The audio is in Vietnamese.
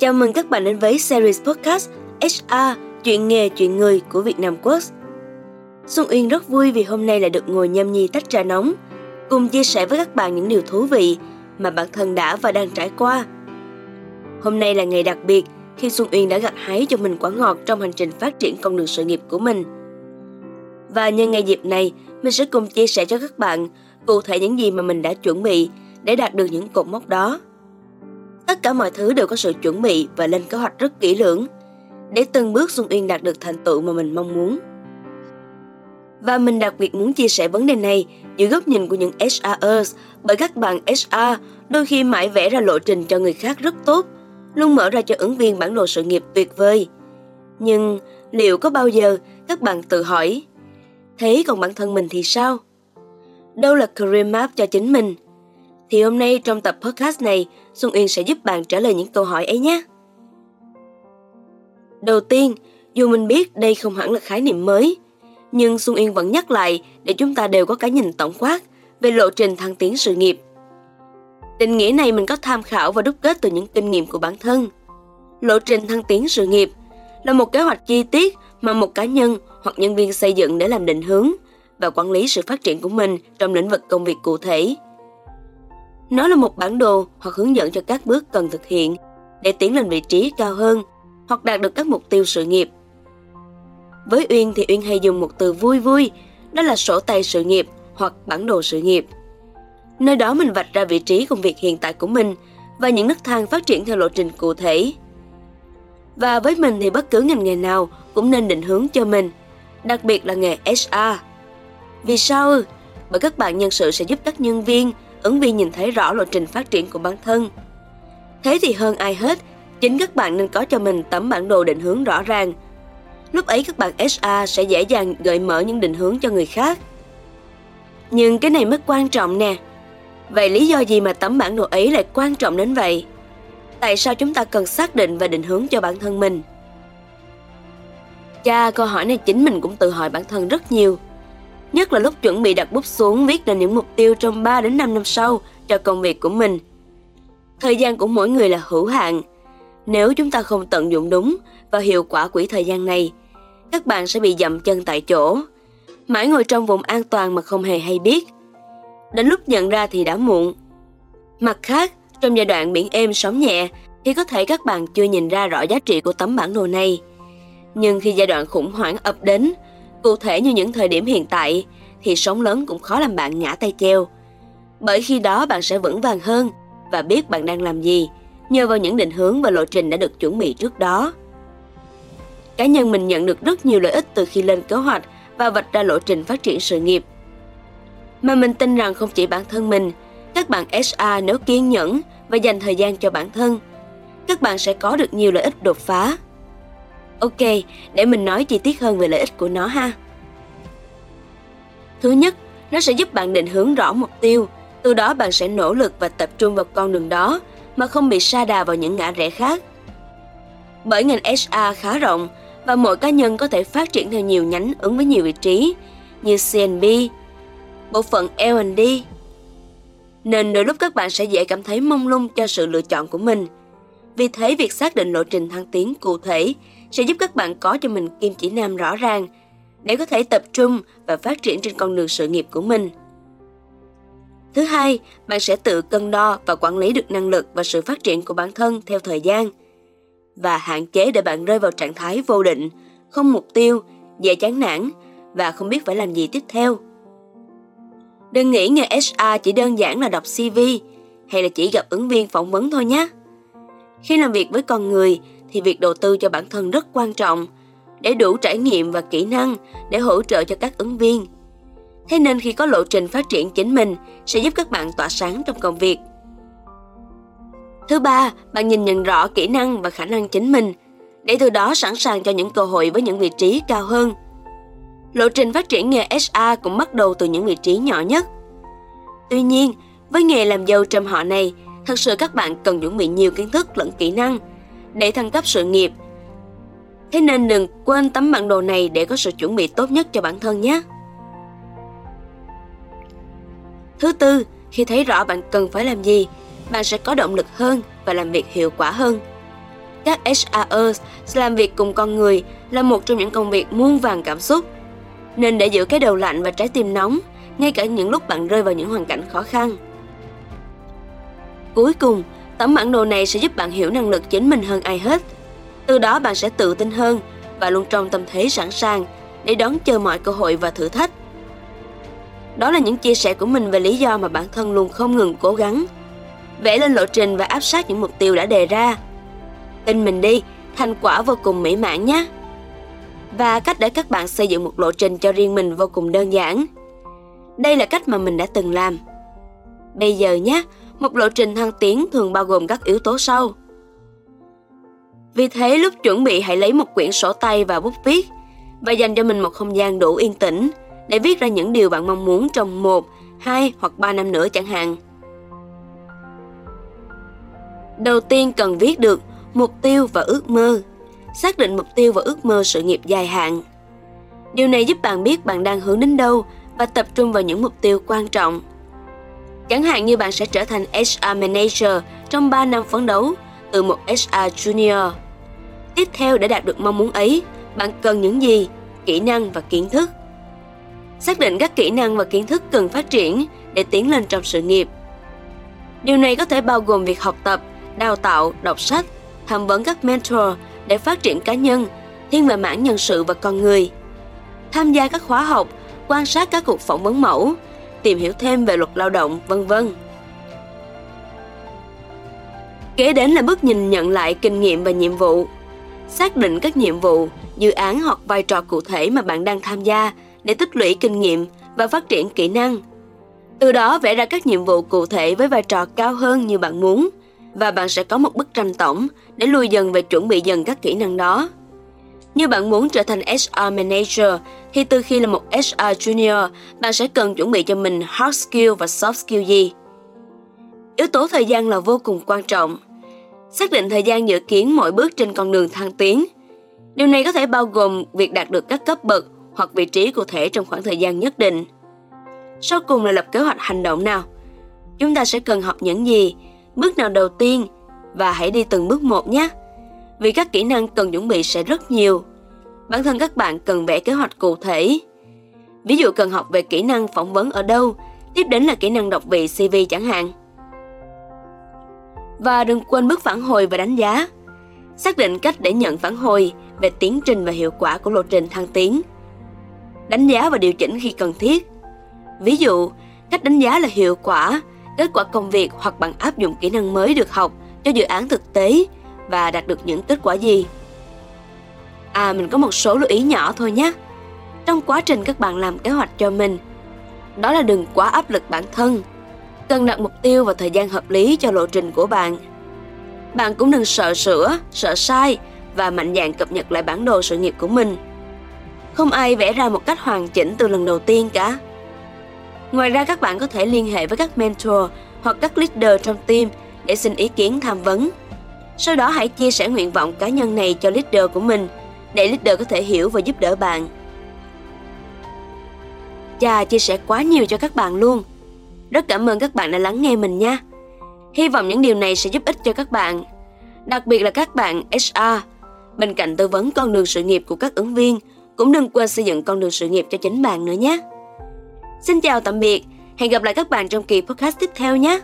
Chào mừng các bạn đến với series podcast HR Chuyện nghề chuyện người của Việt Nam Quốc. Xuân Uyên rất vui vì hôm nay lại được ngồi nhâm nhi tách trà nóng, cùng chia sẻ với các bạn những điều thú vị mà bản thân đã và đang trải qua. Hôm nay là ngày đặc biệt khi Xuân Uyên đã gặt hái cho mình quả ngọt trong hành trình phát triển con đường sự nghiệp của mình. Và nhân ngày dịp này, mình sẽ cùng chia sẻ cho các bạn cụ thể những gì mà mình đã chuẩn bị để đạt được những cột mốc đó. Tất cả mọi thứ đều có sự chuẩn bị và lên kế hoạch rất kỹ lưỡng để từng bước Xuân Uyên đạt được thành tựu mà mình mong muốn. Và mình đặc biệt muốn chia sẻ vấn đề này dưới góc nhìn của những HRers bởi các bạn HR đôi khi mãi vẽ ra lộ trình cho người khác rất tốt, luôn mở ra cho ứng viên bản đồ sự nghiệp tuyệt vời. Nhưng liệu có bao giờ các bạn tự hỏi, thế còn bản thân mình thì sao? Đâu là career map cho chính mình? Thì hôm nay trong tập podcast này, Xuân Uyên sẽ giúp bạn trả lời những câu hỏi ấy nhé. Đầu tiên, dù mình biết đây không hẳn là khái niệm mới, nhưng Xuân Yên vẫn nhắc lại để chúng ta đều có cái nhìn tổng quát về lộ trình thăng tiến sự nghiệp. Định nghĩa này mình có tham khảo và đúc kết từ những kinh nghiệm của bản thân. Lộ trình thăng tiến sự nghiệp là một kế hoạch chi tiết mà một cá nhân hoặc nhân viên xây dựng để làm định hướng và quản lý sự phát triển của mình trong lĩnh vực công việc cụ thể. Nó là một bản đồ hoặc hướng dẫn cho các bước cần thực hiện để tiến lên vị trí cao hơn hoặc đạt được các mục tiêu sự nghiệp. Với Uyên thì Uyên hay dùng một từ vui vui, đó là sổ tay sự nghiệp hoặc bản đồ sự nghiệp. Nơi đó mình vạch ra vị trí công việc hiện tại của mình và những nấc thang phát triển theo lộ trình cụ thể. Và với mình thì bất cứ ngành nghề nào cũng nên định hướng cho mình, đặc biệt là nghề HR. Vì sao? Bởi các bạn nhân sự sẽ giúp các nhân viên, ứng viên nhìn thấy rõ lộ trình phát triển của bản thân. Thế thì hơn ai hết, chính các bạn nên có cho mình tấm bản đồ định hướng rõ ràng. Lúc ấy các bạn SA sẽ dễ dàng gợi mở những định hướng cho người khác. Nhưng cái này mới quan trọng nè. Vậy lý do gì mà tấm bản đồ ấy lại quan trọng đến vậy? Tại sao chúng ta cần xác định và định hướng cho bản thân mình? Cha, câu hỏi này chính mình cũng tự hỏi bản thân rất nhiều. Nhất là lúc chuẩn bị đặt bút xuống viết ra những mục tiêu trong 3 đến 5 năm sau cho công việc của mình. Thời gian của mỗi người là hữu hạn. Nếu chúng ta không tận dụng đúng và hiệu quả quỹ thời gian này, các bạn sẽ bị dậm chân tại chỗ, mãi ngồi trong vùng an toàn mà không hề hay biết. Đến lúc nhận ra thì đã muộn. Mặt khác, trong giai đoạn biển êm sóng nhẹ thì có thể các bạn chưa nhìn ra rõ giá trị của tấm bản đồ này. Nhưng khi giai đoạn khủng hoảng ập đến, cụ thể như những thời điểm hiện tại, thì sóng lớn cũng khó làm bạn ngã tay treo. Bởi khi đó bạn sẽ vững vàng hơn và biết bạn đang làm gì, nhờ vào những định hướng và lộ trình đã được chuẩn bị trước đó. Cá nhân mình nhận được rất nhiều lợi ích từ khi lên kế hoạch và vạch ra lộ trình phát triển sự nghiệp. Mà mình tin rằng không chỉ bản thân mình, các bạn sa nếu kiên nhẫn và dành thời gian cho bản thân, các bạn sẽ có được nhiều lợi ích đột phá. Ok, để mình nói chi tiết hơn về lợi ích của nó ha. Thứ nhất, nó sẽ giúp bạn định hướng rõ mục tiêu, từ đó bạn sẽ nỗ lực và tập trung vào con đường đó mà không bị sa đà vào những ngã rẽ khác. Bởi ngành HR khá rộng và mỗi cá nhân có thể phát triển theo nhiều nhánh ứng với nhiều vị trí như CNB, bộ phận L&D. Nên đôi lúc các bạn sẽ dễ cảm thấy mông lung cho sự lựa chọn của mình. Vì thế việc xác định lộ trình thăng tiến cụ thể sẽ giúp các bạn có cho mình kim chỉ nam rõ ràng để có thể tập trung và phát triển trên con đường sự nghiệp của mình. Thứ hai, bạn sẽ tự cân đo và quản lý được năng lực và sự phát triển của bản thân theo thời gian và hạn chế để bạn rơi vào trạng thái vô định, không mục tiêu, dễ chán nản và không biết phải làm gì tiếp theo. Đừng nghĩ nghề HR chỉ đơn giản là đọc CV hay là chỉ gặp ứng viên phỏng vấn thôi nhé. Khi làm việc với con người thì việc đầu tư cho bản thân rất quan trọng để đủ trải nghiệm và kỹ năng để hỗ trợ cho các ứng viên. Thế nên khi có lộ trình phát triển chính mình sẽ giúp các bạn tỏa sáng trong công việc. Thứ ba, bạn nhìn nhận rõ kỹ năng và khả năng chính mình để từ đó sẵn sàng cho những cơ hội với những vị trí cao hơn. Lộ trình phát triển nghề sa cũng bắt đầu từ những vị trí nhỏ nhất. Tuy nhiên, với nghề làm dâu trầm họ này, thật sự các bạn cần chuẩn bị nhiều kiến thức lẫn kỹ năng để thăng cấp sự nghiệp. Thế nên đừng quên tấm bản đồ này để có sự chuẩn bị tốt nhất cho bản thân nhé. Thứ tư, khi thấy rõ bạn cần phải làm gì, bạn sẽ có động lực hơn và làm việc hiệu quả hơn. Các HRers làm việc cùng con người là một trong những công việc muôn vàng cảm xúc. Nên để giữ cái đầu lạnh và trái tim nóng, ngay cả những lúc bạn rơi vào những hoàn cảnh khó khăn. Cuối cùng, tấm bản đồ này sẽ giúp bạn hiểu năng lực chính mình hơn ai hết. Từ đó bạn sẽ tự tin hơn và luôn trong tâm thế sẵn sàng để đón chờ mọi cơ hội và thử thách. Đó là những chia sẻ của mình về lý do mà bản thân luôn không ngừng cố gắng. Vẽ lên lộ trình và áp sát những mục tiêu đã đề ra. Tin mình đi, thành quả vô cùng mỹ mãn nhé. Và cách để các bạn xây dựng một lộ trình cho riêng mình vô cùng đơn giản. Đây là cách mà mình đã từng làm. Bây giờ nhé, một lộ trình thăng tiến thường bao gồm các yếu tố sau. Vì thế lúc chuẩn bị hãy lấy một quyển sổ tay và bút viết và dành cho mình một không gian đủ yên tĩnh để viết ra những điều bạn mong muốn trong một, hai hoặc ba năm nữa chẳng hạn. Đầu tiên cần viết được mục tiêu và ước mơ. Xác định mục tiêu và ước mơ sự nghiệp dài hạn. Điều này giúp bạn biết bạn đang hướng đến đâu và tập trung vào những mục tiêu quan trọng. Chẳng hạn như bạn sẽ trở thành HR Manager trong 3 năm phấn đấu từ một HR Junior. Tiếp theo để đạt được mong muốn ấy, bạn cần những gì? Kỹ năng và kiến thức. Xác định các kỹ năng và kiến thức cần phát triển để tiến lên trong sự nghiệp. Điều này có thể bao gồm việc học tập, đào tạo, đọc sách, tham vấn các mentor để phát triển cá nhân, thiên về mảng nhân sự và con người. Tham gia các khóa học, quan sát các cuộc phỏng vấn mẫu, tìm hiểu thêm về luật lao động, vân vân. Kế đến là bước nhìn nhận lại kinh nghiệm và nhiệm vụ. Xác định các nhiệm vụ, dự án hoặc vai trò cụ thể mà bạn đang tham gia để tích lũy kinh nghiệm và phát triển kỹ năng. Từ đó vẽ ra các nhiệm vụ cụ thể với vai trò cao hơn như bạn muốn và bạn sẽ có một bức tranh tổng để lùi dần và chuẩn bị dần các kỹ năng đó. Như bạn muốn trở thành HR Manager thì từ khi là một HR Junior, bạn sẽ cần chuẩn bị cho mình hard skill và soft skill gì. Yếu tố thời gian là vô cùng quan trọng. Xác định thời gian dự kiến mỗi bước trên con đường thăng tiến. Điều này có thể bao gồm việc đạt được các cấp bậc hoặc vị trí cụ thể trong khoảng thời gian nhất định. Sau cùng là lập kế hoạch hành động nào. Chúng ta sẽ cần học những gì, bước nào đầu tiên và hãy đi từng bước một nhé. Vì các kỹ năng cần chuẩn bị sẽ rất nhiều. Bản thân các bạn cần vẽ kế hoạch cụ thể. Ví dụ cần học về kỹ năng phỏng vấn ở đâu, tiếp đến là kỹ năng đọc vị CV chẳng hạn. Và đừng quên bước phản hồi và đánh giá. Xác định cách để nhận phản hồi về tiến trình và hiệu quả của lộ trình thăng tiến. Đánh giá và điều chỉnh khi cần thiết. Ví dụ, cách đánh giá là hiệu quả, kết quả công việc hoặc bằng áp dụng kỹ năng mới được học cho dự án thực tế và đạt được những kết quả gì. À mình có một số lưu ý nhỏ thôi nhé. Trong quá trình các bạn làm kế hoạch cho mình, đó là đừng quá áp lực bản thân. Cần đặt mục tiêu và thời gian hợp lý cho lộ trình của bạn. Bạn cũng đừng sợ sửa, sợ sai và mạnh dạn cập nhật lại bản đồ sự nghiệp của mình. Không ai vẽ ra một cách hoàn chỉnh từ lần đầu tiên cả. Ngoài ra các bạn có thể liên hệ với các mentor hoặc các leader trong team để xin ý kiến tham vấn. Sau đó hãy chia sẻ nguyện vọng cá nhân này cho leader của mình để leader có thể hiểu và giúp đỡ bạn. Chà, chia sẻ quá nhiều cho các bạn luôn. Rất cảm ơn các bạn đã lắng nghe mình nha. Hy vọng những điều này sẽ giúp ích cho các bạn, đặc biệt là các bạn HR. Bên cạnh tư vấn con đường sự nghiệp của các ứng viên, cũng đừng quên xây dựng con đường sự nghiệp cho chính bạn nữa nhé. Xin chào tạm biệt, hẹn gặp lại các bạn trong kỳ podcast tiếp theo nhé.